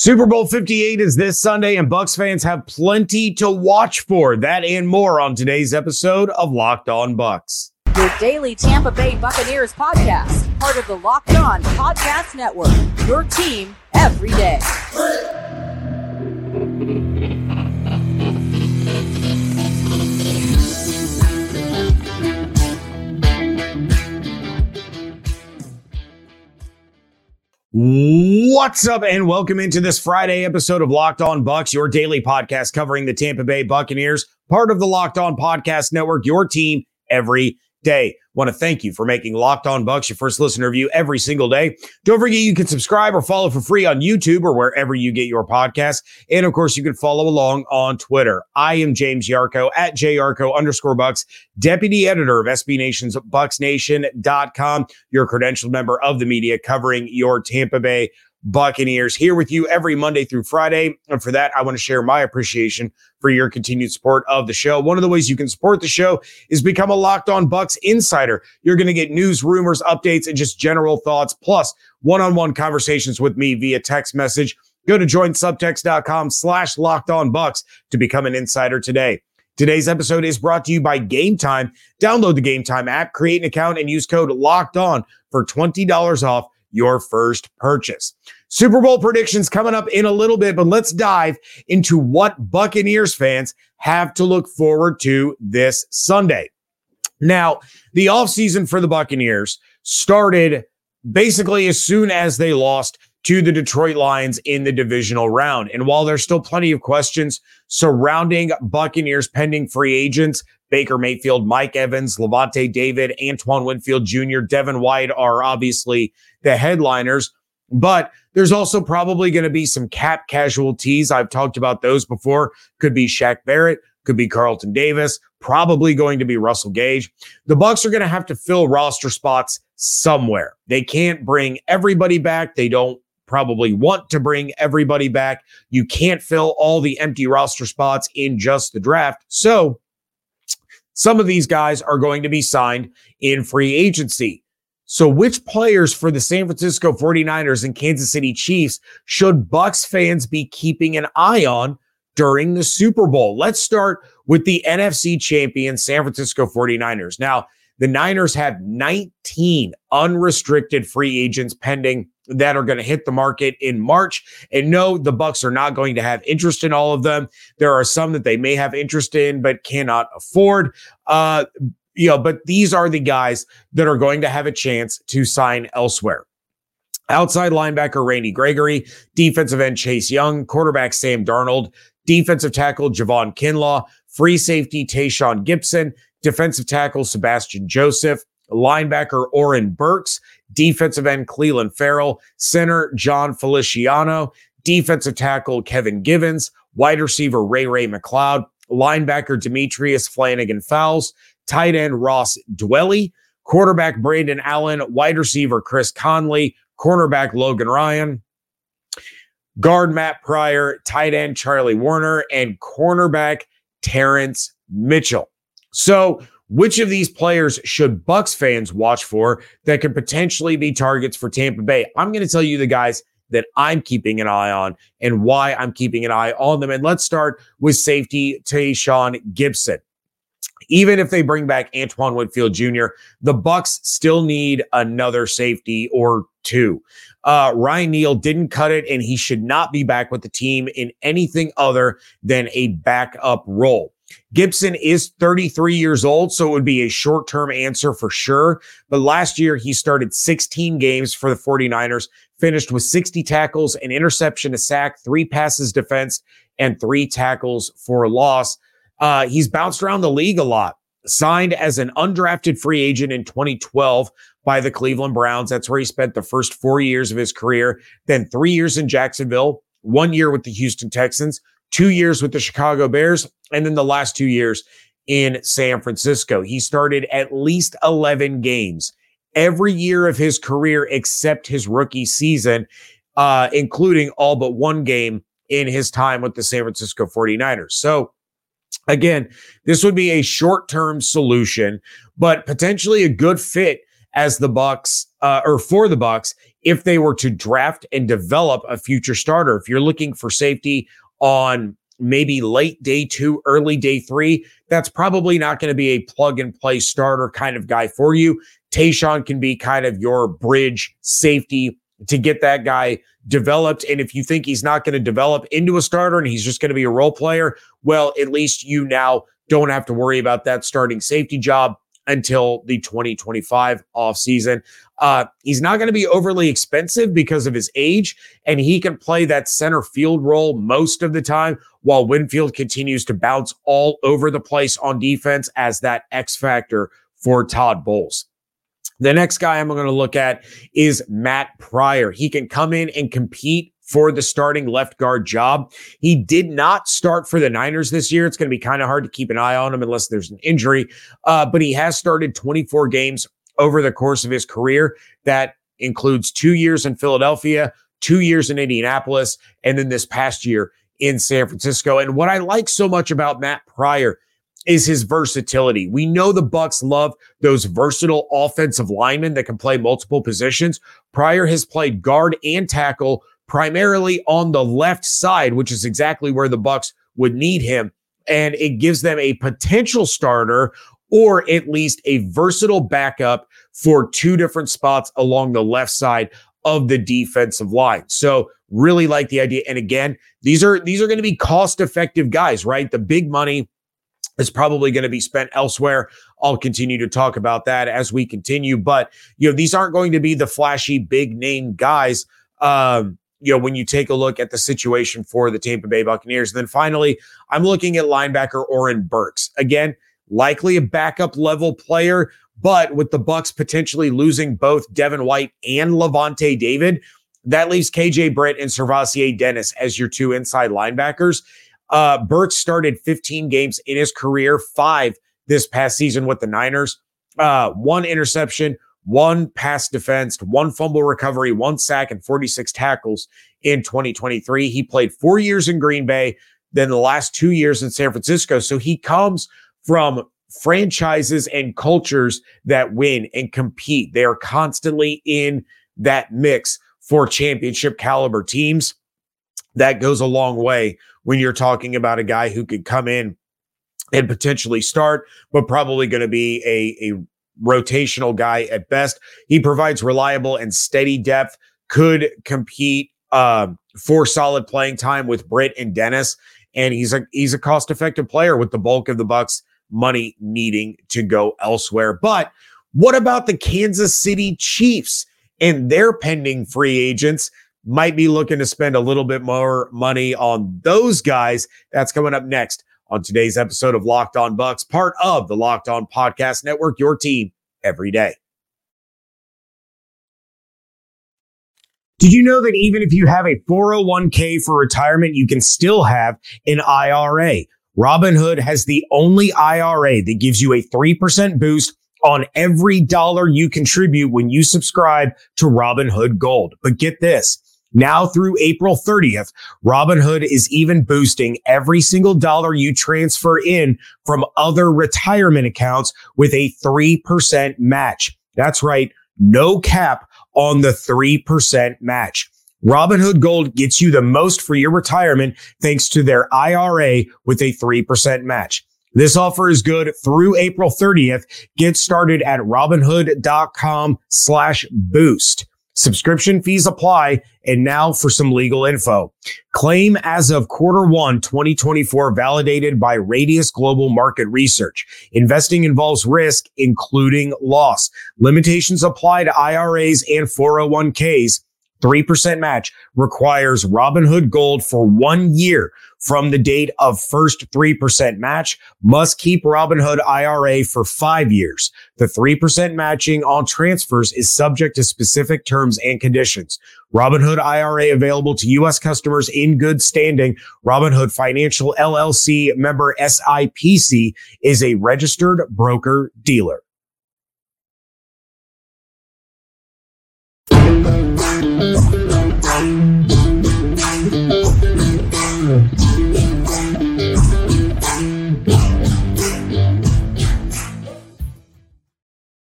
Super Bowl 58 is this Sunday, and Bucs fans have plenty to watch for. That and more on today's episode of Locked On Bucs. Your daily Tampa Bay Buccaneers podcast, part of the Locked On Podcast Network. Your team every day. What's up, and welcome into this Friday episode of Locked On Bucs, your daily podcast covering the Tampa Bay Buccaneers, part of the Locked On Podcast Network, your team every day. Want to thank you for making Locked On Bucs your first listener view every single day. Don't forget you can subscribe or follow for free on YouTube or wherever you get your podcasts. And of course, you can follow along on Twitter. I am James Yarcho at JYarcho underscore Bucs, deputy editor of SB Nation's BucsNation.com, your credentialed member of the media covering your Tampa Bay Buccaneers here with you every Monday through Friday. And for that, I want to share my appreciation for your continued support of the show. One of the ways you can support the show is become a Locked On Bucs insider. You're going to get news, rumors, updates, and just general thoughts, plus one-on-one conversations with me via text message. Go to joinsubtext.com slash locked on bucs to become an insider today. Today's episode is brought to you by Game Time. Download the Game Time app, create an account, and use code locked on for $20 off your first purchase. Super Bowl predictions coming up in a little bit, but let's dive into what Buccaneers fans have to look forward to this Sunday. Now, the offseason for the Buccaneers started basically as soon as they lost to the Detroit Lions in the divisional round. And while there's still plenty of questions surrounding Buccaneers pending free agents, Baker Mayfield, Mike Evans, Lavonte David, Antoine Winfield Jr., Devin White are obviously the headliners. But there's also probably going to be some cap casualties. I've talked about those before. Could be Shaq Barrett, could be Carlton Davis, probably going to be Russell Gage. The Bucs are going to have to fill roster spots somewhere. They can't bring everybody back. They don't probably want to bring everybody back. You can't fill all the empty roster spots in just the draft. So some of these guys are going to be signed in free agency. So, which players for the San Francisco 49ers and Kansas City Chiefs should Bucs fans be keeping an eye on during the Super Bowl? Let's start with the NFC champion San Francisco 49ers. Now, the Niners have 19 unrestricted free agents pending that are going to hit the market in March. And no, the Bucs are not going to have interest in all of them. There are some that they may have interest in but cannot afford. Uh, you know, but these are the guys that are going to have a chance to sign elsewhere. Outside linebacker Randy Gregory, defensive end Chase Young, quarterback Sam Darnold, defensive tackle Javon Kinlaw, free safety Tashaun Gipson, defensive tackle Sebastian Joseph, linebacker Oren Burks, defensive end Clelin Ferrell, center John Feliciano, defensive tackle Kevin Givens, wide receiver Ray Ray McLeod, linebacker Demetrius Flannigan Fowles, tight end Ross Dwelley, quarterback Brandon Allen, wide receiver Chris Conley, cornerback Logan Ryan, guard Matt Pryor, tight end Charlie Woerner, and cornerback Terrence Mitchell. So which of these players should Bucs fans watch for that could potentially be targets for Tampa Bay? I'm going to tell you the guys that I'm keeping an eye on and why I'm keeping an eye on them. And let's start with safety Tashaun Gipson. Even if they bring back Antoine Winfield Jr., the Bucs still need another safety or two. Uh, Ryan Neal didn't cut it, and he should not be back with the team in anything other than a backup role. Gipson is 33 years old, so it would be a short term answer for sure. But last year, he started 16 games for the 49ers, finished with 60 tackles, an interception, a sack, three passes defense, and three tackles for loss. Uh, he's bounced around the league a lot. Signed as an undrafted free agent in 2012 by the Cleveland Browns. That's where he spent the first four years of his career. Then three years in Jacksonville, one year with the Houston Texans, two years with the Chicago Bears, and then the last two years in San Francisco. He started at least 11 games every year of his career except his rookie season, uh, including all but one game in his time with the San Francisco 49ers. So, again, this would be a short term solution, but potentially a good fit as the Bucs uh, or for the Bucs if they were to draft and develop a future starter. If you're looking for safety on maybe late day two, early day three, that's probably not going to be a plug and play starter kind of guy for you. Tashaun can be kind of your bridge safety to get that guy developed. And if you think he's not going to develop into a starter and he's just going to be a role player, well, at least you now don't have to worry about that starting safety job until the 2025 offseason. Uh, he's not going to be overly expensive because of his age, and he can play that center field role most of the time while Winfield continues to bounce all over the place on defense as that X factor for Todd Bowles. The next guy I'm going to look at is Matt Pryor. He can come in and compete for the starting left guard job. He did not start for the Niners this year. It's going to be kind of hard to keep an eye on him unless there's an injury, uh, but he has started 24 games over the course of his career. That includes two years in Philadelphia, two years in Indianapolis, and then this past year in San Francisco. And what I like so much about Matt Pryor is his versatility. We know the Bucs love those versatile offensive linemen that can play multiple positions. Pryor has played guard and tackle primarily on the left side, which is exactly where the Bucs would need him. And it gives them a potential starter or at least a versatile backup for two different spots along the left side of the defensive line. So really like the idea. And again, these are these are going to be cost effective guys, right? The big money is probably going to be spent elsewhere. I'll continue to talk about that as we continue, but you know, these aren't going to be the flashy big name guys. Um, you know, when you take a look at the situation for the Tampa Bay Buccaneers. And then finally, I'm looking at linebacker Oren Burks. Again, likely a backup level player, but with the Bucs potentially losing both Devin White and Lavonte David, that leaves KJ Britt and SirVocea Dennis as your two inside linebackers. Uh, Burks started 15 games in his career, five this past season with the Niners, uh, one interception, one pass defense, one fumble recovery, one sack, and 46 tackles in 2023. He played four years in Green Bay, then the last two years in San Francisco. So he comes from franchises and cultures that win and compete. They are constantly in that mix for championship caliber teams. That goes a long way when you're talking about a guy who could come in and potentially start, but probably going to be a, a rotational guy at best. He provides reliable and steady depth, could compete uh, for solid playing time with Britt and Dennis. And he's a he's a cost effective player with the bulk of the Bucs money needing to go elsewhere. But what about the Kansas City Chiefs and their pending free agents? Might be looking to spend a little bit more money on those guys. That's coming up next on today's episode of Locked On Bucs, part of the Locked On Podcast Network, your team every day. Did you know that even if you have a 401k for retirement, you can still have an IRA? Robinhood has the only IRA that gives you a 3% boost on every dollar you contribute when you subscribe to Robinhood Gold. But get this. Now through April 30th, Robinhood is even boosting every single dollar you transfer in from other retirement accounts with a 3% match. That's right. No cap on the 3% match. Robinhood Gold gets you the most for your retirement thanks to their IRA with a 3% match. This offer is good through April 30th. Get started at robinhood.com slash boost. Subscription fees apply. And now for some legal info. Claim as of quarter one, 2024, validated by Radius Global Market Research. Investing involves risk, including loss. Limitations apply to IRAs and 401ks. 3% match requires Robinhood Gold for one year from the date of first 3% match, must keep Robinhood IRA for five years. The 3% matching on transfers is subject to specific terms and conditions. Robinhood IRA available to U.S. customers in good standing. Robinhood Financial LLC member SIPC is a registered broker dealer.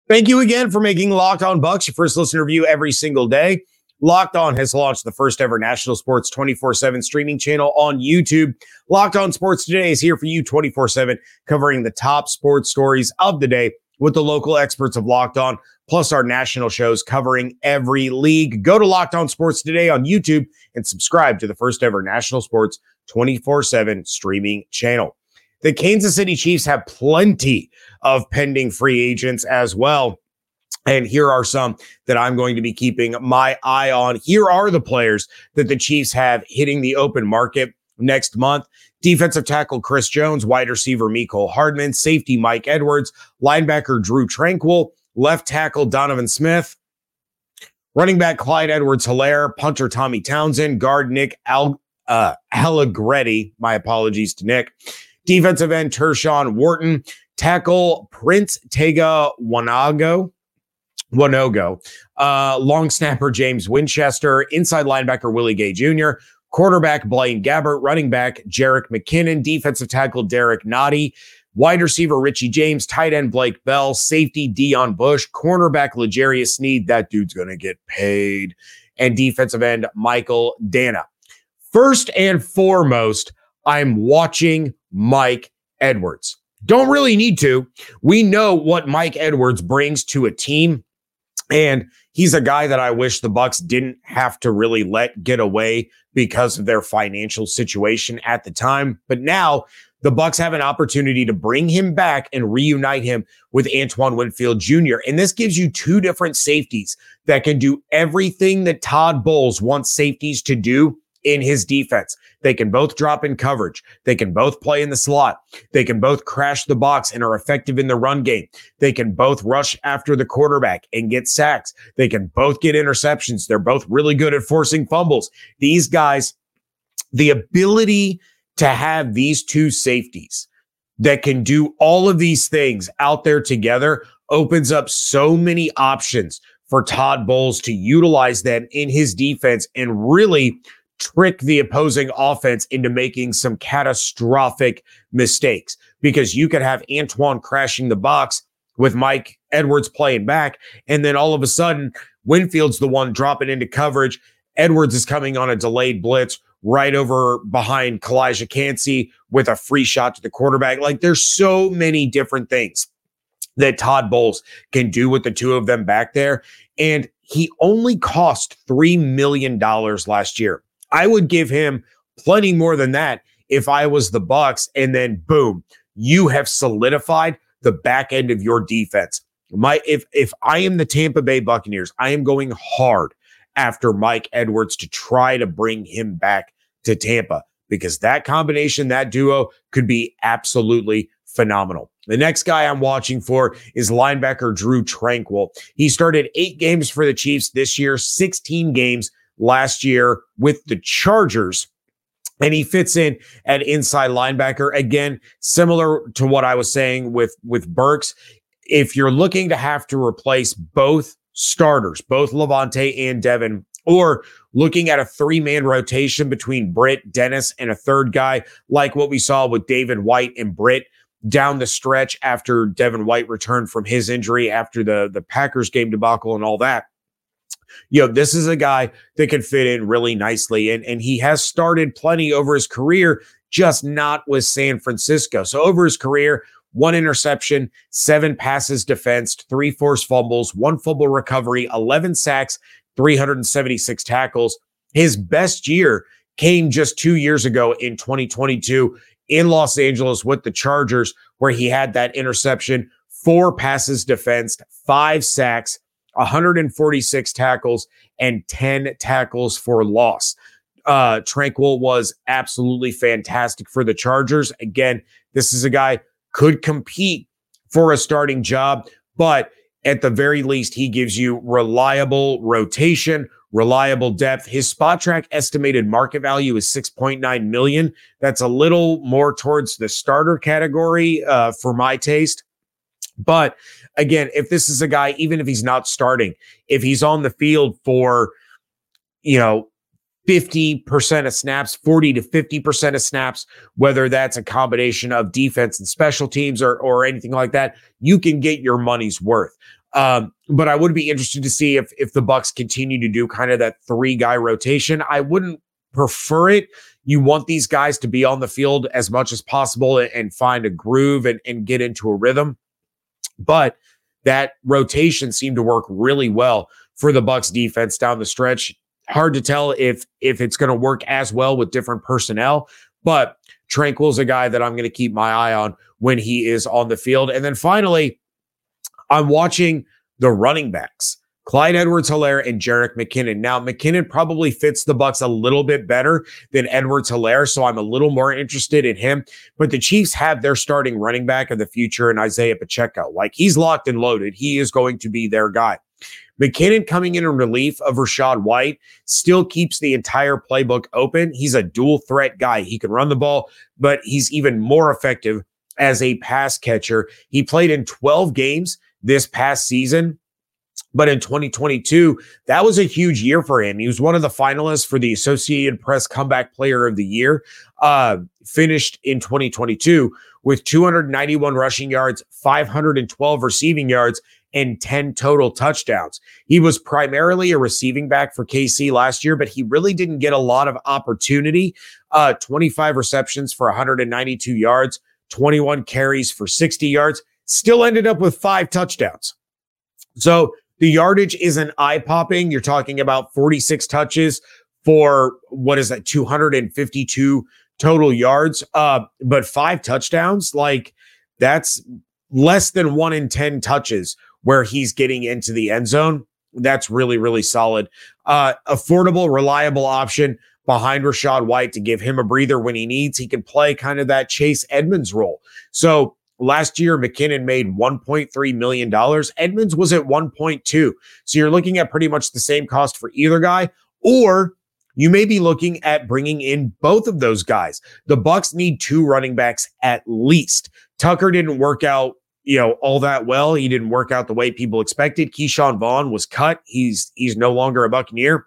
Thank you again for making Locked On Bucs your first listener review every single day. Locked On has launched the first ever national sports 24 7 streaming channel on YouTube. Locked On Sports Today is here for you 24 7, covering the top sports stories of the day with the local experts of Locked On, plus our national shows covering every league. Go to Locked On Sports Today on YouTube and subscribe to the first ever national sports 24 7 streaming channel. The Kansas City Chiefs have plenty of pending free agents as well. And here are some that I'm going to be keeping my eye on. Here are the players that the Chiefs have hitting the open market next month. Defensive tackle Chris Jones, wide receiver Mecole Hardman, safety Mike Edwards, linebacker Drew Tranquill, left tackle Donovan Smith, running back Clyde Edwards Helaire, punter Tommy Townsend, guard Nick Al- uh, Allegretti. My apologies to Nick. Defensive end Tershawn Wharton, tackle Prince Tega Wanogho. Wanogho, uh, long snapper James Winchester, inside linebacker Willie Gay Jr., quarterback Blaine Gabbert, running back Jerick McKinnon, defensive tackle Derrick Nnadi, wide receiver Richie James, tight end Blake Bell, safety Deon Bush, cornerback L'Jarius Sneed. That dude's going to get paid. And defensive end Michael Danna. First and foremost, I'm watching Mike Edwards. Don't really need to. We know what Mike Edwards brings to a team and he's a guy that I wish the Bucs didn't have to really let get away because of their financial situation at the time. But now the Bucs have an opportunity to bring him back and reunite him with Antoine Winfield Jr. And this gives you two different safeties that can do everything that Todd Bowles wants safeties to do in his defense. They can both drop in coverage. They can both play in the slot. They can both crash the box and are effective in the run game. They can both rush after the quarterback and get sacks. They can both get interceptions. They're both really good at forcing fumbles. These guys, the ability to have these two safeties that can do all of these things out there together opens up so many options for Todd Bowles to utilize them in his defense and really trick the opposing offense into making some catastrophic mistakes because you could have Antoine crashing the box with Mike Edwards playing back. And then all of a sudden, Winfield's the one dropping into coverage. Edwards is coming on a delayed blitz right over behind Calijah Kancey with a free shot to the quarterback. Like there's so many different things that Todd Bowles can do with the two of them back there. And he only cost $3 million last year. I would give him plenty more than that if I was the Bucs. And then boom, you have solidified the back end of your defense. My if if I am the Tampa Bay Buccaneers, I am going hard after Mike Edwards to try to bring him back to Tampa because that combination, that duo could be absolutely phenomenal. The next guy I'm watching for is linebacker Drew Tranquill. He started eight games for the Chiefs this year, 16 games last year with the Chargers. And he fits in at inside linebacker. Again, similar to what I was saying with, with Burks. If you're looking to have to replace both starters, both Lavonte and Devin, or looking at a three man rotation between Britt, Dennis, and a third guy, like what we saw with David White and Britt down the stretch after Devin White returned from his injury after the, the Packers game debacle and all that you know, this is a guy that can fit in really nicely. And, and he has started plenty over his career, just not with San Francisco. So over his career, one interception, seven passes defensed, three forced fumbles, one fumble recovery, 11 sacks, 376 tackles. His best year came just two years ago in 2022 in Los Angeles with the Chargers, where he had that interception, four passes defensed, five sacks, 146 tackles and 10 tackles for loss. Uh, Tranquill was absolutely fantastic for the Chargers. Again, this is a guy could compete for a starting job, but at the very least, he gives you reliable rotation, reliable depth. His Spotrac estimated market value is 6.9 million. That's a little more towards the starter category uh, for my taste. But again, if this is a guy, even if he's not starting, if he's on the field for, you know, 50% of snaps, 40 to 50% of snaps, whether that's a combination of defense and special teams or, or anything like that, you can get your money's worth. Um, but I would be interested to see if if the Bucs continue to do kind of that three guy rotation. I wouldn't prefer it. You want these guys to be on the field as much as possible and, and find a groove and, and get into a rhythm. But that rotation seemed to work really well for the Bucs defense down the stretch. Hard to tell if if it's going to work as well with different personnel, but Tranquill's a guy that I'm going to keep my eye on when he is on the field. And then finally, I'm watching the running backs. Clyde Edwards Helaire and Jerick McKinnon. Now, McKinnon probably fits the Bucs a little bit better than Edwards Helaire, so I'm a little more interested in him. But the Chiefs have their starting running back of the future in Isaiah Pacheco. Like he's locked and loaded. He is going to be their guy. McKinnon coming in in relief of Rachaad White still keeps the entire playbook open. He's a dual threat guy. He can run the ball, but he's even more effective as a pass catcher. He played in 12 games this past season but in 2022, that was a huge year for him. He was one of the finalists for the Associated Press Comeback Player of the Year. Uh, finished in 2022 with 291 rushing yards, 512 receiving yards, and 10 total touchdowns. He was primarily a receiving back for KC last year, but he really didn't get a lot of opportunity. Uh, 25 receptions for 192 yards, 21 carries for 60 yards, still ended up with five touchdowns. So the yardage isn't eye popping. You're talking about 46 touches for what is that, 252 total yards, uh, but five touchdowns. Like that's less than one in 10 touches where he's getting into the end zone. That's really, really solid. Uh, affordable, reliable option behind Rachaad White to give him a breather when he needs. He can play kind of that Chase Edmonds role. So Last year, McKinnon made $1.3 million. Edmonds was at 1.2. So you're looking at pretty much the same cost for either guy, or you may be looking at bringing in both of those guys. The Bucs need two running backs at least. Tucker didn't work out, you know, all that well. He didn't work out the way people expected. Ke'Shawn Vaughn was cut. He's he's no longer a Buccaneer.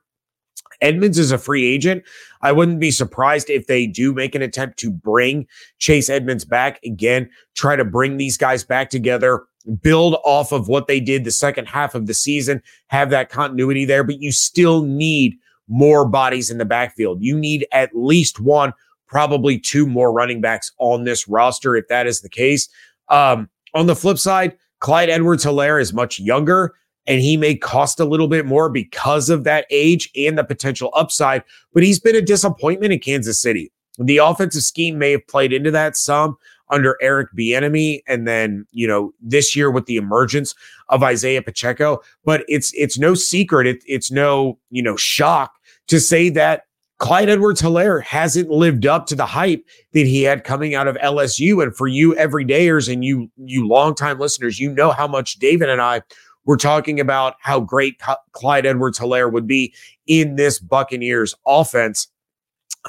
Edmonds is a free agent. I wouldn't be surprised if they do make an attempt to bring Chase Edmonds back again, try to bring these guys back together, build off of what they did the second half of the season, have that continuity there, but you still need more bodies in the backfield. You need at least one, probably two more running backs on this roster if that is the case. Um, on the flip side, Clyde Edwards Helaire is much younger and he may cost a little bit more because of that age and the potential upside, but he's been a disappointment in Kansas City. The offensive scheme may have played into that some under Eric Bieniemy, and then you know this year with the emergence of Isaiah Pacheco. But it's it's no secret, it, it's no you know shock to say that Clyde Edwards Helaire hasn't lived up to the hype that he had coming out of LSU. And for you everydayers and you you longtime listeners, you know how much David and I we're talking about how great Clyde Edwards Helaire would be in this Buccaneers offense,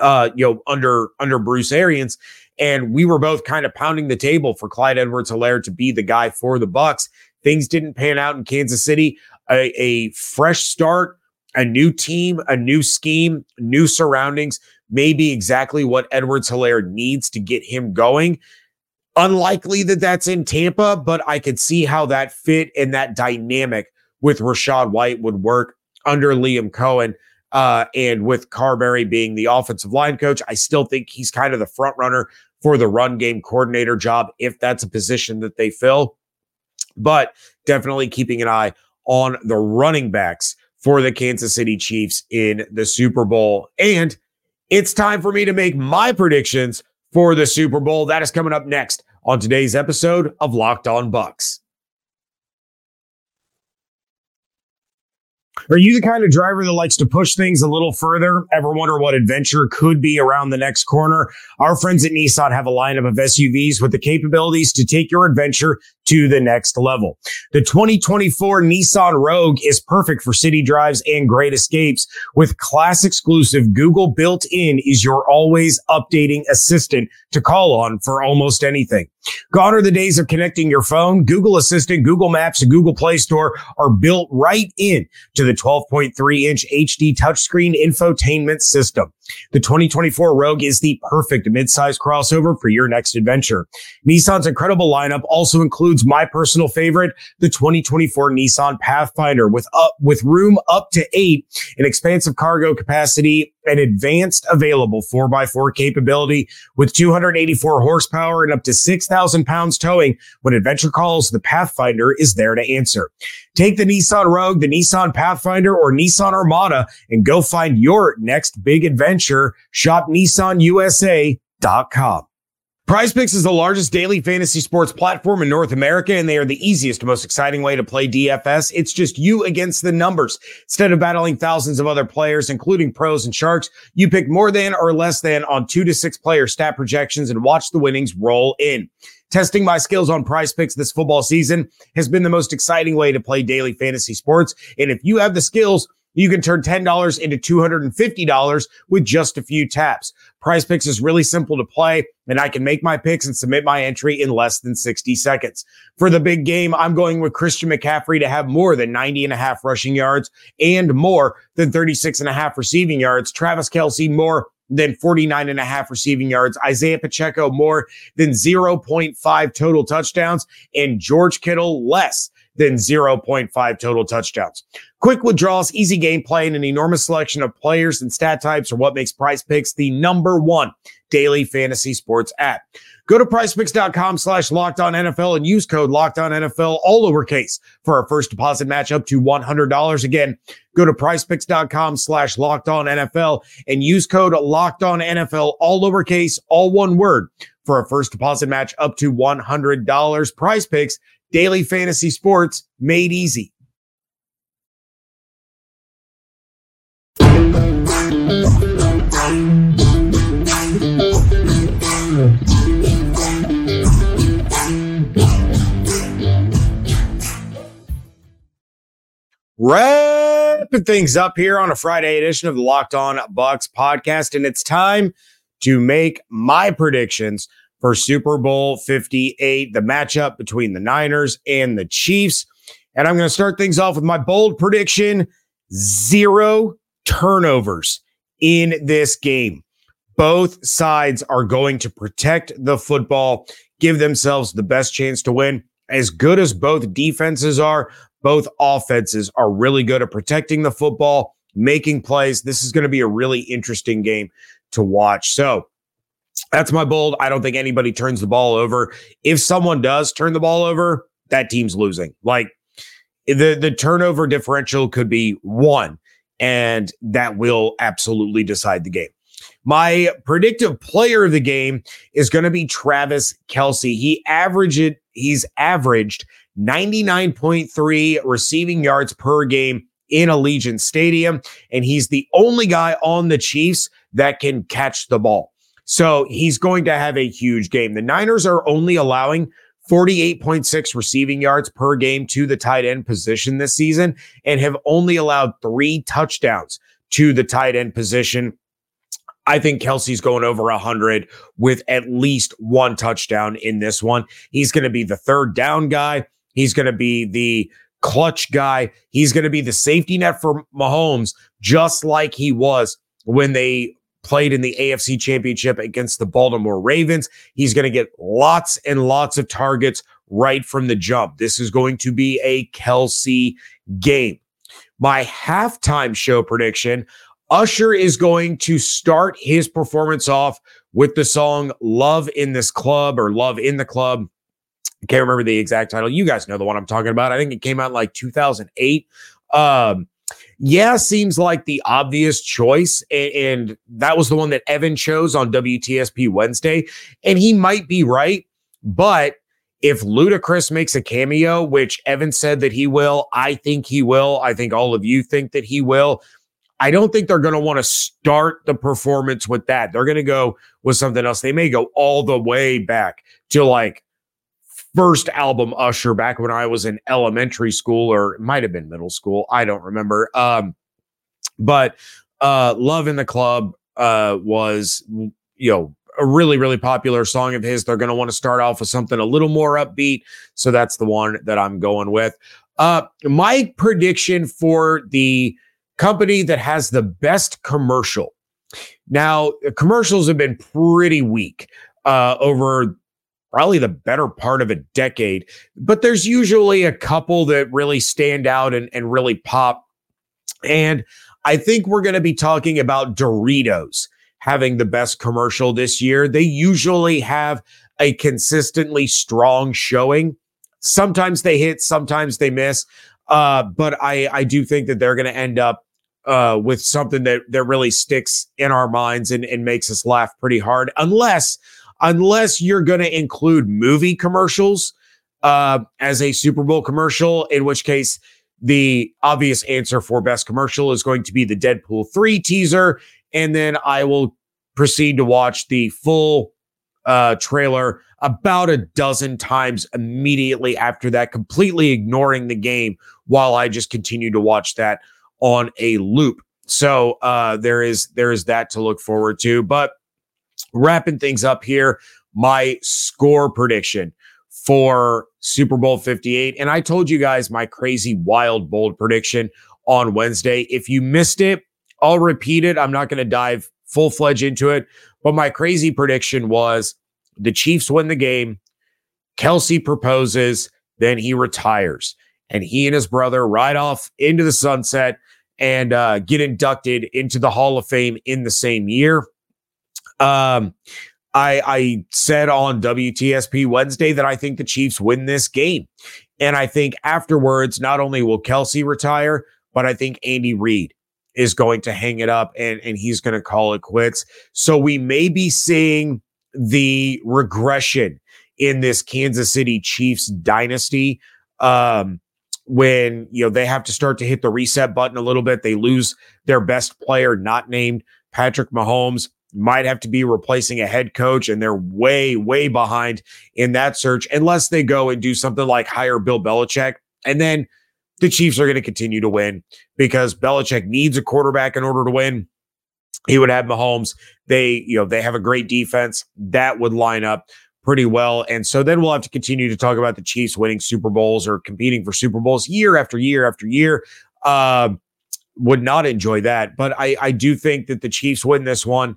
uh, you know, under under Bruce Arians. And we were both kind of pounding the table for Clyde Edwards Helaire to be the guy for the Bucs. Things didn't pan out in Kansas City. A, a fresh start, a new team, a new scheme, new surroundings may be exactly what Edwards Helaire needs to get him going. Unlikely that that's in Tampa, but I could see how that fit and that dynamic with Rachaad White would work under Liam Coen. Uh, and with Carberry being the offensive line coach, I still think he's kind of the front runner for the run game coordinator job if that's a position that they fill. But definitely keeping an eye on the running backs for the Kansas City Chiefs in the Super Bowl. And it's time for me to make my predictions for the Super Bowl. That is coming up next on today's episode of Locked On Bucs. Are you the kind of driver that likes to push things a little further? Ever wonder what adventure could be around the next corner? Our friends at Nissan have a lineup of SUVs with the capabilities to take your adventure to the next level. The 2024 Nissan Rogue is perfect for city drives and great escapes. With class exclusive Google built in is your always updating assistant to call on for almost anything. Gone are the days of connecting your phone. Google Assistant, Google Maps, and Google Play Store are built right in to the 12.3 inch HD touchscreen infotainment system. The 2024 Rogue is the perfect midsize crossover for your next adventure. Nissan's incredible lineup also includes my personal favorite, the 2024 Nissan Pathfinder with up, with room up to eight, an expansive cargo capacity, an advanced available 4x4 capability with 284 horsepower and up to 6,000 pounds towing. When adventure calls, the Pathfinder is there to answer. Take the Nissan Rogue, the Nissan Pathfinder, or Nissan Armada and go find your next big adventure. Shop NissanUSA.com. Prize Picks is the largest daily fantasy sports platform in North America, and they are the easiest, most exciting way to play DFS. It's just you against the numbers. Instead of battling thousands of other players, including pros and sharks, you pick more than or less than on two to six player stat projections and watch the winnings roll in. Testing my skills on prize picks this football season has been the most exciting way to play daily fantasy sports. And if you have the skills, you can turn $10 into $250 with just a few taps. Prize Picks is really simple to play, and I can make my picks and submit my entry in less than 60 seconds. For the big game, I'm going with Christian McCaffrey to have more than 90 and a half rushing yards and more than 36 and a half receiving yards. Travis Kelce more than 49 and a half receiving yards. Isaiah Pacheco more than 0.5 total touchdowns and George Kittle less than 0.5 total touchdowns. Quick withdrawals, easy gameplay, and an enormous selection of players and stat types are what makes Prize Picks the number one daily fantasy sports app. Go to prizepicks.com slash locked on NFL and use code locked on NFL, all lowercase, for our first deposit match up to $100. Again, go to prizepicks.com slash locked on NFL and use code locked on NFL, all lowercase, all one word for a first deposit match up to $100. Prize Picks, daily fantasy sports made easy. Wrapping things up here on a Friday edition of the Locked On Bucs podcast, and it's time to make my predictions for Super Bowl 58, the matchup between the Niners and the Chiefs. And I'm going to start things off with my bold prediction zero turnovers in this game. Both sides are going to protect the football, give themselves the best chance to win. As good as both defenses are, both offenses are really good at protecting the football, making plays. This is going to be a really interesting game to watch. So, that's my bold. I don't think anybody turns the ball over. If someone does turn the ball over, that team's losing. Like the the turnover differential could be 1 and that will absolutely decide the game. My predictive player of the game is going to be Travis Kelce. He averaged he's averaged 99.3 receiving yards per game in Allegiant Stadium. And he's the only guy on the Chiefs that can catch the ball. So he's going to have a huge game. The Niners are only allowing 48.6 receiving yards per game to the tight end position this season and have only allowed three touchdowns to the tight end position. I think Kelce's going over 100 with at least one touchdown in this one. He's going to be the third down guy. He's going to be the clutch guy. He's going to be the safety net for Mahomes, just like he was when they played in the AFC Championship against the Baltimore Ravens. He's going to get lots and lots of targets right from the jump. This is going to be a Kelce game. My halftime show prediction Usher is going to start his performance off with the song Love in This Club or Love in the Club. I can't remember the exact title. You guys know the one I'm talking about. I think it came out like 2008. Um, yeah, seems like the obvious choice. And, that was the one that Evan chose on WTSP Wednesday. And he might be right. But if Ludacris makes a cameo, which Evan said that he will, I think he will. I think all of you think that he will. I don't think they're going to want to start the performance with that. They're going to go with something else. They may go all the way back to like first album Usher back when I was in elementary school or it might have been middle school. I don't remember. Um, but uh, Love in the Club uh, was, you know, a really, really popular song of his. They're going to want to start off with something a little more upbeat. So that's the one that I'm going with. Uh, my prediction for the company that has the best commercial. Now, commercials have been pretty weak uh, over probably the better part of a decade, but there's usually a couple that really stand out and, and really pop. And I think we're going to be talking about Doritos having the best commercial this year. They usually have a consistently strong showing. Sometimes they hit, sometimes they miss. Uh, but I, I do think that they're going to end up uh, with something that that really sticks in our minds and, and makes us laugh pretty hard, unless unless you're going to include movie commercials uh, as a Super Bowl commercial, in which case the obvious answer for best commercial is going to be the Deadpool 3 teaser. And then I will proceed to watch the full uh, trailer about a dozen times immediately after that, completely ignoring the game while I just continue to watch that on a loop. So uh, there is there is that to look forward to. But wrapping things up here, my score prediction for Super Bowl 58. And I told you guys my crazy, wild, bold prediction on Wednesday. If you missed it, I'll repeat it. I'm not going to dive full fledged into it. But my crazy prediction was the Chiefs win the game. Kelce proposes, then he retires. And he and his brother ride off into the sunset and uh, get inducted into the Hall of Fame in the same year. Um, I, I said on WTSP Wednesday that I think the Chiefs win this game. And I think afterwards, not only will Kelce retire, but I think Andy Reid is going to hang it up and, and he's going to call it quits. So we may be seeing the regression in this Kansas City Chiefs dynasty. Um, when you know they have to start to hit the reset button a little bit, they lose their best player, not named Patrick Mahomes might have to be replacing a head coach, and they're way, way behind in that search unless they go and do something like hire Bill Belichick. And then the Chiefs are going to continue to win because Belichick needs a quarterback in order to win. He would have Mahomes. They, you know, they have a great defense that would line up pretty well. And so then we'll have to continue to talk about the Chiefs winning Super Bowls or competing for Super Bowls year after year after year. Uh, would not enjoy that. But I, I do think that the Chiefs win this one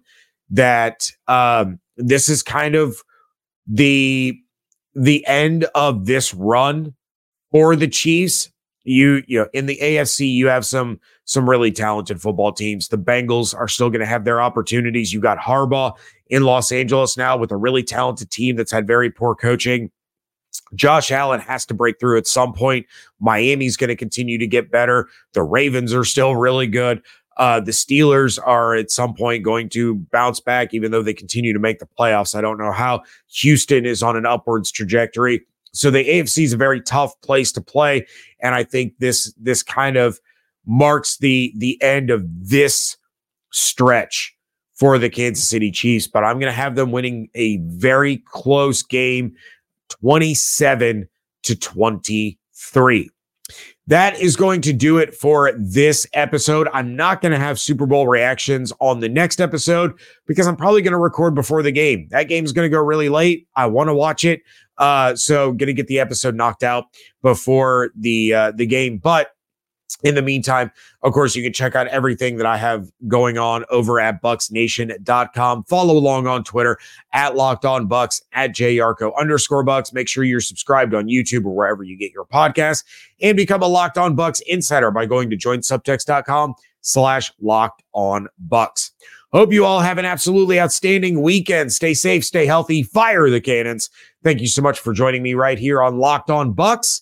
that um, this is kind of the the end of this run for the Chiefs. You you know in the AFC you have some some really talented football teams. The Bengals are still going to have their opportunities. You got Harbaugh in Los Angeles now with a really talented team that's had very poor coaching. Josh Allen has to break through at some point. Miami's going to continue to get better. The Ravens are still really good. Uh, the Steelers are at some point going to bounce back, even though they continue to make the playoffs. I don't know how. Houston is on an upwards trajectory. So the AFC is a very tough place to play. And I think this this kind of marks the the end of this stretch for the Kansas City Chiefs. But I'm going to have them winning a very close game, 27 to 23 that is going to do it for this episode. I'm not going to have Super Bowl reactions on the next episode because I'm probably going to record before the game. That game is going to go really late. I want to watch it. Uh, so going to get the episode knocked out before the uh, the game. But in the meantime, of course, you can check out everything that I have going on over at bucsnation.com. Follow along on Twitter at locked on bucs at jyarcho underscore bucs. Make sure you're subscribed on YouTube or wherever you get your podcasts and become a locked on bucs insider by going to joinsubtext.com slash locked on bucs. Hope you all have an absolutely outstanding weekend. Stay safe, stay healthy, fire the cannons. Thank you so much for joining me right here on Locked On Bucs